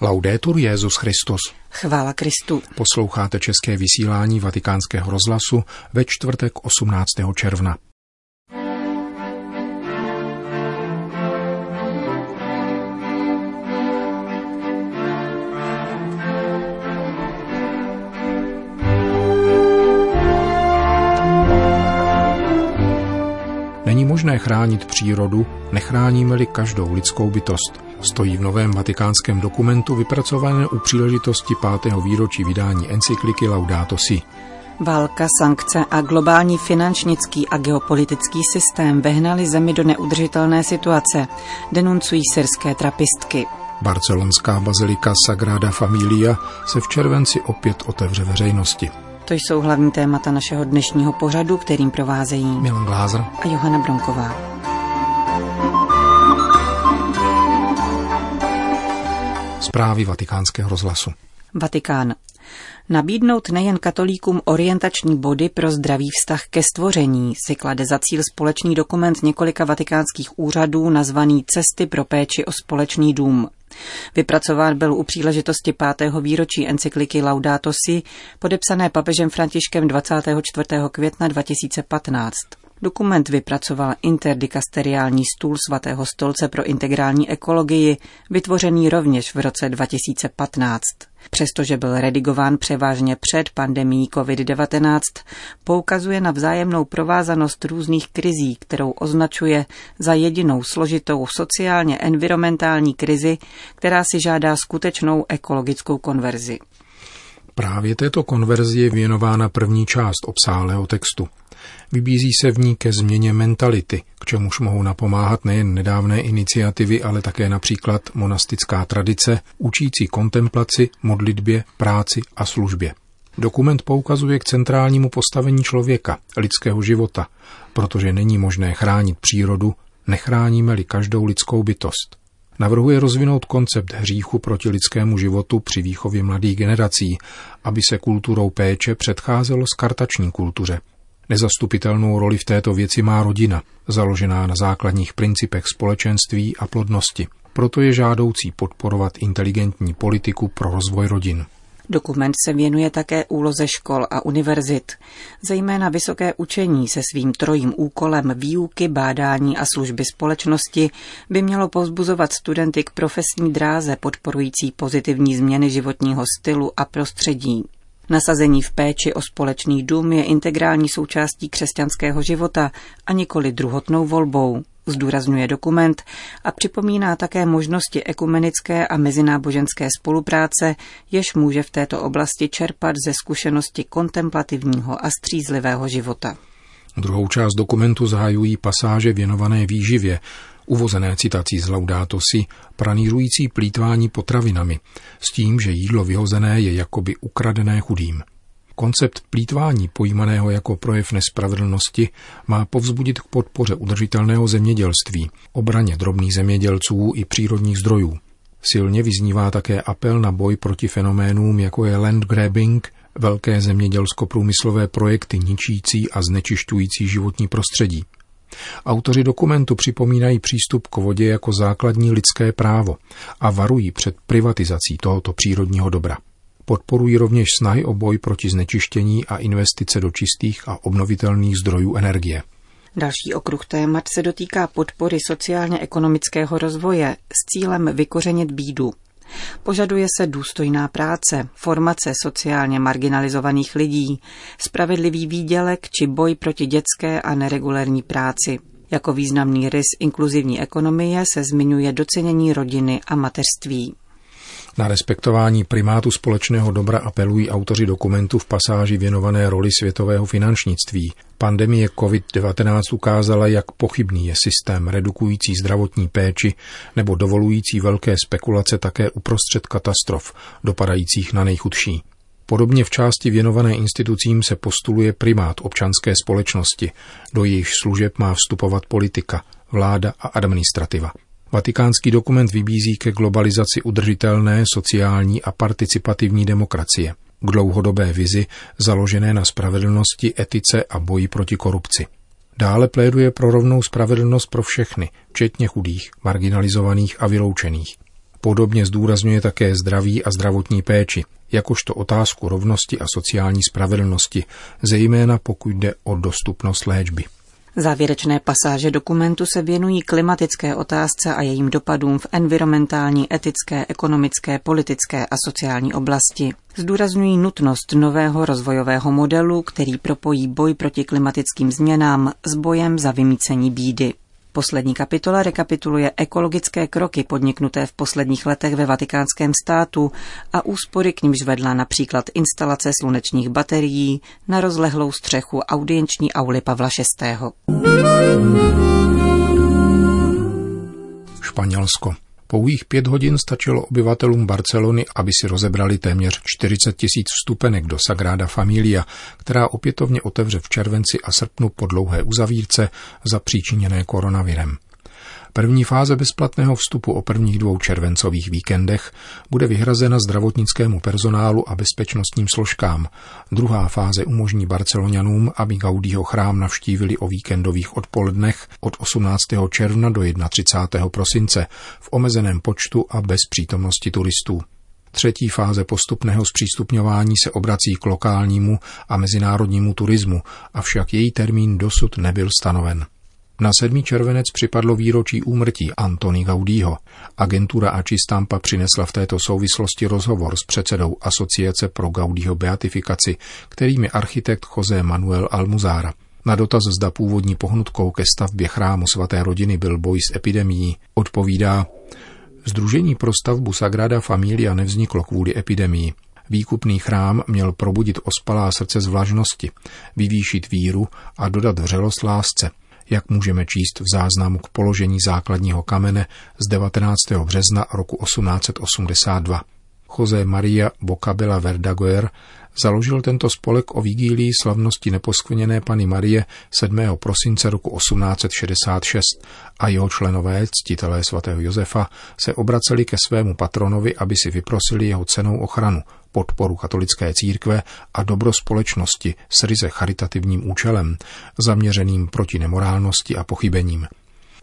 Laudetur Jezus Christus. Chvála Kristu. Posloucháte české vysílání Vatikánského rozhlasu ve čtvrtek 18. června. Není možné chránit přírodu, nechráníme-li každou lidskou bytost stojí v novém vatikánském dokumentu vypracované u příležitosti pátého výročí vydání encykliky Laudato Si. Válka, sankce a globální finančnický a geopolitický systém vehnali zemi do neudržitelné situace, denuncují syrské trapistky. Barcelonská bazilika Sagrada Familia se v červenci opět otevře veřejnosti. To jsou hlavní témata našeho dnešního pořadu, kterým provázejí Milan Glázer a Johana Bronková. Zprávy vatikánského rozhlasu. Vatikán. Nabídnout nejen katolíkům orientační body pro zdravý vztah ke stvoření si klade za cíl společný dokument několika vatikánských úřadů nazvaný Cesty pro péči o společný dům. Vypracován byl u příležitosti pátého výročí encykliky Laudato Si, podepsané papežem Františkem 24. května 2015. Dokument vypracoval interdikasteriální stůl svatého stolce pro integrální ekologii, vytvořený rovněž v roce 2015. Přestože byl redigován převážně před pandemí COVID-19, poukazuje na vzájemnou provázanost různých krizí, kterou označuje za jedinou složitou sociálně-environmentální krizi, která si žádá skutečnou ekologickou konverzi. Právě této konverzi je věnována první část obsáhlého textu. Vybízí se v ní ke změně mentality, k čemuž mohou napomáhat nejen nedávné iniciativy, ale také například monastická tradice, učící kontemplaci, modlitbě, práci a službě. Dokument poukazuje k centrálnímu postavení člověka, lidského života, protože není možné chránit přírodu, nechráníme-li každou lidskou bytost. Navrhuje rozvinout koncept hříchu proti lidskému životu při výchově mladých generací, aby se kulturou péče předcházelo skartační kultuře, Nezastupitelnou roli v této věci má rodina, založená na základních principech společenství a plodnosti. Proto je žádoucí podporovat inteligentní politiku pro rozvoj rodin. Dokument se věnuje také úloze škol a univerzit. Zejména vysoké učení se svým trojím úkolem výuky, bádání a služby společnosti by mělo povzbuzovat studenty k profesní dráze podporující pozitivní změny životního stylu a prostředí. Nasazení v péči o společný dům je integrální součástí křesťanského života a nikoli druhotnou volbou, zdůrazňuje dokument a připomíná také možnosti ekumenické a mezináboženské spolupráce, jež může v této oblasti čerpat ze zkušenosti kontemplativního a střízlivého života. Druhou část dokumentu zahajují pasáže věnované výživě, uvozené citací z Laudato Si, pranířující plítvání potravinami, s tím, že jídlo vyhozené je jakoby ukradené chudým. Koncept plítvání, pojímaného jako projev nespravedlnosti, má povzbudit k podpoře udržitelného zemědělství, obraně drobných zemědělců i přírodních zdrojů. Silně vyznívá také apel na boj proti fenoménům, jako je land grabbing, velké zemědělsko-průmyslové projekty ničící a znečišťující životní prostředí. Autoři dokumentu připomínají přístup k vodě jako základní lidské právo a varují před privatizací tohoto přírodního dobra. Podporují rovněž snahy o boj proti znečištění a investice do čistých a obnovitelných zdrojů energie. Další okruh témat se dotýká podpory sociálně-ekonomického rozvoje s cílem vykořenit bídu. Požaduje se důstojná práce, formace sociálně marginalizovaných lidí, spravedlivý výdělek či boj proti dětské a neregulérní práci. Jako významný rys inkluzivní ekonomie se zmiňuje docenění rodiny a mateřství. Na respektování primátu společného dobra apelují autoři dokumentu v pasáži věnované roli světového finančnictví. Pandemie COVID-19 ukázala, jak pochybný je systém redukující zdravotní péči nebo dovolující velké spekulace také uprostřed katastrof, dopadajících na nejchudší. Podobně v části věnované institucím se postuluje primát občanské společnosti, do jejichž služeb má vstupovat politika, vláda a administrativa. Vatikánský dokument vybízí ke globalizaci udržitelné, sociální a participativní demokracie, k dlouhodobé vizi založené na spravedlnosti, etice a boji proti korupci. Dále pléduje pro rovnou spravedlnost pro všechny, včetně chudých, marginalizovaných a vyloučených. Podobně zdůrazňuje také zdraví a zdravotní péči, jakožto otázku rovnosti a sociální spravedlnosti, zejména pokud jde o dostupnost léčby. Závěrečné pasáže dokumentu se věnují klimatické otázce a jejím dopadům v environmentální, etické, ekonomické, politické a sociální oblasti. Zdůrazňují nutnost nového rozvojového modelu, který propojí boj proti klimatickým změnám s bojem za vymícení bídy. Poslední kapitola rekapituluje ekologické kroky podniknuté v posledních letech ve vatikánském státu a úspory k nímž vedla například instalace slunečních baterií na rozlehlou střechu audienční auly Pavla VI. Španělsko. Pouhých pět hodin stačilo obyvatelům Barcelony, aby si rozebrali téměř 40 tisíc vstupenek do Sagrada Familia, která opětovně otevře v červenci a srpnu po dlouhé uzavírce zapříčiněné koronavirem. První fáze bezplatného vstupu o prvních dvou červencových víkendech bude vyhrazena zdravotnickému personálu a bezpečnostním složkám. Druhá fáze umožní barcelonianům, aby Gaudího chrám navštívili o víkendových odpolednech od 18. června do 31. prosince v omezeném počtu a bez přítomnosti turistů. Třetí fáze postupného zpřístupňování se obrací k lokálnímu a mezinárodnímu turismu, avšak její termín dosud nebyl stanoven. Na 7. červenec připadlo výročí úmrtí Antony Gaudího. Agentura Ačistampa přinesla v této souvislosti rozhovor s předsedou Asociace pro Gaudího beatifikaci, kterým je architekt José Manuel Almuzára. Na dotaz zda původní pohnutkou ke stavbě chrámu svaté rodiny byl boj s epidemií, odpovídá Združení pro stavbu Sagrada Familia nevzniklo kvůli epidemii. Výkupný chrám měl probudit ospalá srdce z vlažnosti, vyvýšit víru a dodat vřelost lásce – jak můžeme číst v záznamu k položení základního kamene z 19. března roku 1882. José Maria Bocabela Verdaguer založil tento spolek o vigílii slavnosti neposkvrněné Pany Marie 7. prosince roku 1866 a jeho členové, ctitelé svatého Josefa, se obraceli ke svému patronovi, aby si vyprosili jeho cenou ochranu, podporu katolické církve a dobro společnosti s ryze charitativním účelem, zaměřeným proti nemorálnosti a pochybením.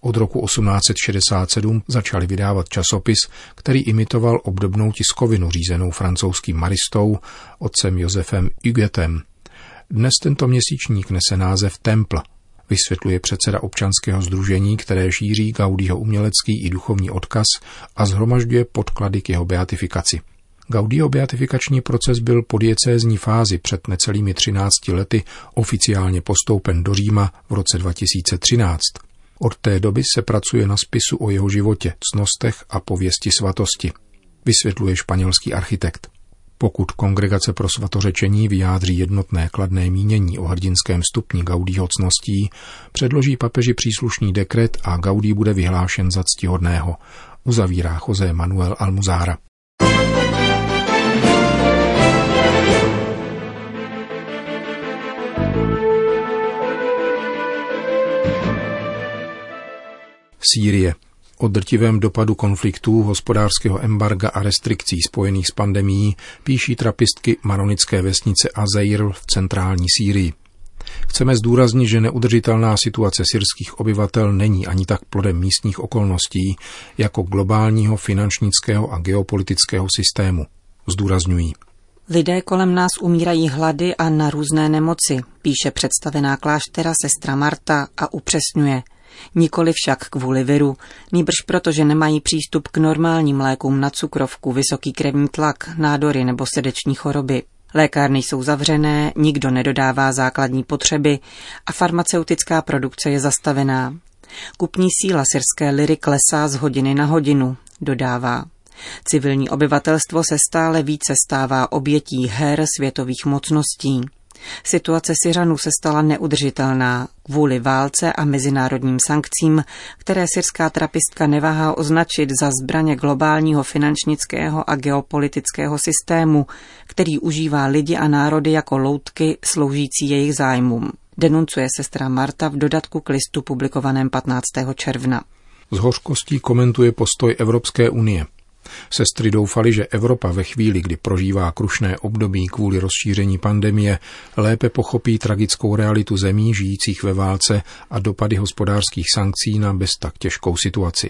Od roku 1867 začali vydávat časopis, který imitoval obdobnou tiskovinu řízenou francouzským maristou, otcem Josefem Huguetem. Dnes tento měsíčník nese název Temple, vysvětluje předseda občanského združení, které šíří Gaudího umělecký i duchovní odkaz a zhromažďuje podklady k jeho beatifikaci. Gaudio beatifikační proces byl po diecézní fázi před necelými 13 lety oficiálně postoupen do Říma v roce 2013. Od té doby se pracuje na spisu o jeho životě, cnostech a pověsti svatosti, vysvětluje španělský architekt. Pokud kongregace pro svatořečení vyjádří jednotné kladné mínění o hrdinském stupni Gaudího cností, předloží papeži příslušný dekret a Gaudí bude vyhlášen za ctihodného, uzavírá José Manuel Almuzára. Sýrie. O drtivém dopadu konfliktů, hospodářského embarga a restrikcí spojených s pandemí píší trapistky maronické vesnice Azeir v centrální Sýrii. Chceme zdůraznit, že neudržitelná situace syrských obyvatel není ani tak plodem místních okolností, jako globálního finančnického a geopolitického systému, zdůrazňují. Lidé kolem nás umírají hlady a na různé nemoci, píše představená kláštera sestra Marta a upřesňuje – Nikoli však kvůli viru, nýbrž proto, že nemají přístup k normálním lékům na cukrovku, vysoký krevní tlak, nádory nebo srdeční choroby. Lékárny jsou zavřené, nikdo nedodává základní potřeby a farmaceutická produkce je zastavená. Kupní síla syrské liry klesá z hodiny na hodinu, dodává. Civilní obyvatelstvo se stále více stává obětí her světových mocností. Situace Syřanů se stala neudržitelná kvůli válce a mezinárodním sankcím, které syrská trapistka neváhá označit za zbraně globálního finančnického a geopolitického systému, který užívá lidi a národy jako loutky sloužící jejich zájmům. Denuncuje sestra Marta v dodatku k listu publikovaném 15. června. Z hořkostí komentuje postoj Evropské unie. Sestry doufali, že Evropa ve chvíli, kdy prožívá krušné období kvůli rozšíření pandemie, lépe pochopí tragickou realitu zemí žijících ve válce a dopady hospodářských sankcí na bez tak těžkou situaci.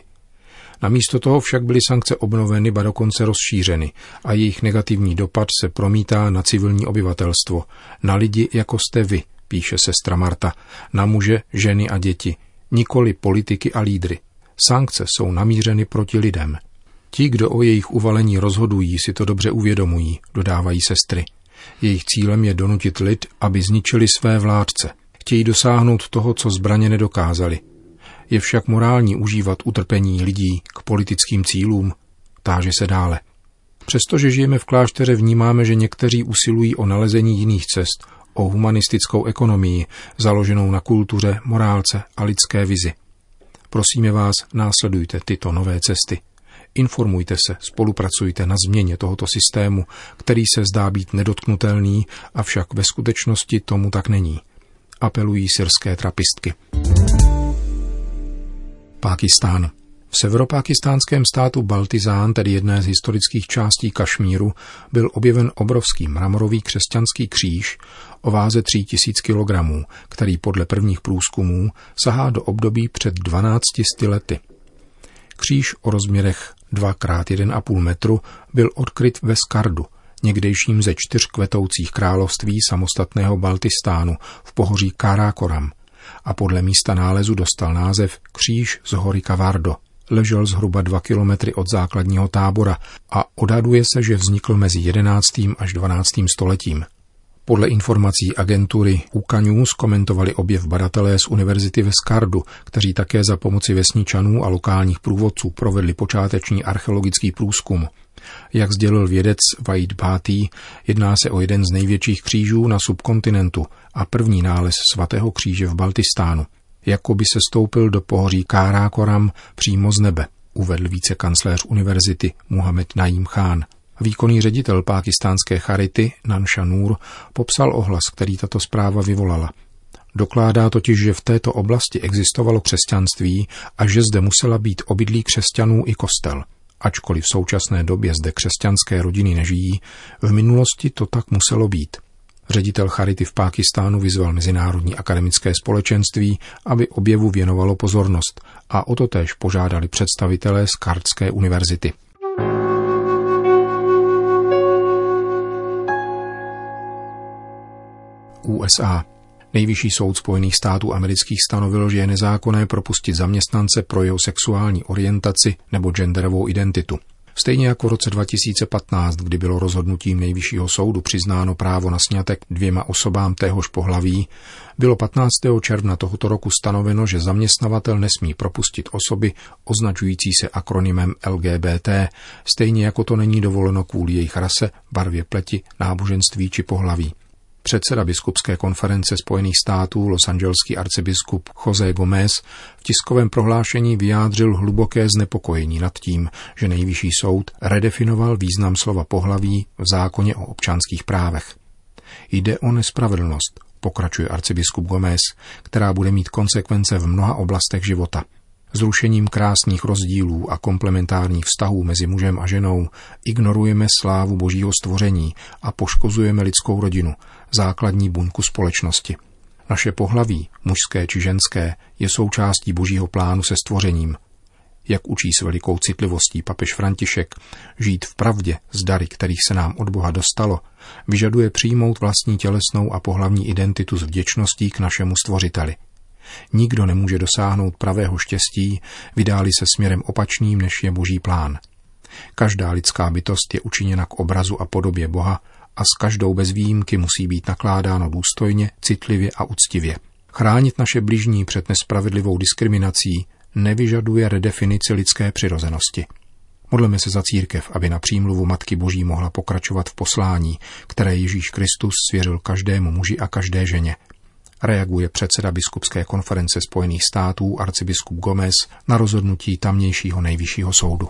Namísto toho však byly sankce obnoveny, ba dokonce rozšířeny a jejich negativní dopad se promítá na civilní obyvatelstvo, na lidi jako jste vy, píše sestra Marta, na muže, ženy a děti, nikoli politiky a lídry. Sankce jsou namířeny proti lidem. Ti, kdo o jejich uvalení rozhodují, si to dobře uvědomují, dodávají sestry. Jejich cílem je donutit lid, aby zničili své vládce. Chtějí dosáhnout toho, co zbraně nedokázali. Je však morální užívat utrpení lidí k politickým cílům? Táže se dále. Přestože žijeme v klášteře, vnímáme, že někteří usilují o nalezení jiných cest, o humanistickou ekonomii, založenou na kultuře, morálce a lidské vizi. Prosíme vás, následujte tyto nové cesty. Informujte se, spolupracujte na změně tohoto systému, který se zdá být nedotknutelný, avšak ve skutečnosti tomu tak není. Apelují syrské trapistky. Pákistán. V severopákistánském státu Baltizán, tedy jedné z historických částí Kašmíru, byl objeven obrovský mramorový křesťanský kříž o váze 3000 kg, který podle prvních průzkumů sahá do období před 12 lety. Kříž o rozměrech 2x1,5 metru byl odkryt ve Skardu, někdejším ze čtyř kvetoucích království samostatného Baltistánu v pohoří Karakoram a podle místa nálezu dostal název Kříž z hory Kavardo. Ležel zhruba dva kilometry od základního tábora a odhaduje se, že vznikl mezi 11. až 12. stoletím. Podle informací agentury UK News komentovali objev badatelé z univerzity ve Skardu, kteří také za pomoci vesničanů a lokálních průvodců provedli počáteční archeologický průzkum. Jak sdělil vědec Vaid Bhati, jedná se o jeden z největších křížů na subkontinentu a první nález svatého kříže v Baltistánu. Jako by se stoupil do pohoří Kárákoram přímo z nebe, uvedl vícekancléř univerzity Muhammed Naim Khan. Výkonný ředitel pákistánské charity Nansha Nur popsal ohlas, který tato zpráva vyvolala. Dokládá totiž, že v této oblasti existovalo křesťanství a že zde musela být obydlí křesťanů i kostel. Ačkoliv v současné době zde křesťanské rodiny nežijí, v minulosti to tak muselo být. Ředitel Charity v Pákistánu vyzval Mezinárodní akademické společenství, aby objevu věnovalo pozornost a o to též požádali představitelé z Kardské univerzity. USA. Nejvyšší soud Spojených států amerických stanovil, že je nezákonné propustit zaměstnance pro jeho sexuální orientaci nebo genderovou identitu. Stejně jako v roce 2015, kdy bylo rozhodnutím nejvyššího soudu přiznáno právo na sňatek dvěma osobám téhož pohlaví, bylo 15. června tohoto roku stanoveno, že zaměstnavatel nesmí propustit osoby označující se akronymem LGBT, stejně jako to není dovoleno kvůli jejich rase, barvě pleti, náboženství či pohlaví. Předseda biskupské konference Spojených států, losangelský arcibiskup José Gomez, v tiskovém prohlášení vyjádřil hluboké znepokojení nad tím, že nejvyšší soud redefinoval význam slova pohlaví v zákoně o občanských právech. Jde o nespravedlnost, pokračuje arcibiskup Gomez, která bude mít konsekvence v mnoha oblastech života – Zrušením krásných rozdílů a komplementárních vztahů mezi mužem a ženou ignorujeme slávu božího stvoření a poškozujeme lidskou rodinu, základní buňku společnosti. Naše pohlaví, mužské či ženské, je součástí božího plánu se stvořením. Jak učí s velikou citlivostí papež František, žít v pravdě z dary, kterých se nám od Boha dostalo, vyžaduje přijmout vlastní tělesnou a pohlavní identitu s vděčností k našemu stvořiteli – Nikdo nemůže dosáhnout pravého štěstí, vydáli se směrem opačným, než je boží plán. Každá lidská bytost je učiněna k obrazu a podobě Boha a s každou bez výjimky musí být nakládáno důstojně, citlivě a úctivě. Chránit naše bližní před nespravedlivou diskriminací nevyžaduje redefinici lidské přirozenosti. Modleme se za církev, aby na přímluvu Matky Boží mohla pokračovat v poslání, které Ježíš Kristus svěřil každému muži a každé ženě – reaguje předseda biskupské konference Spojených států arcibiskup Gomez na rozhodnutí tamnějšího nejvyššího soudu.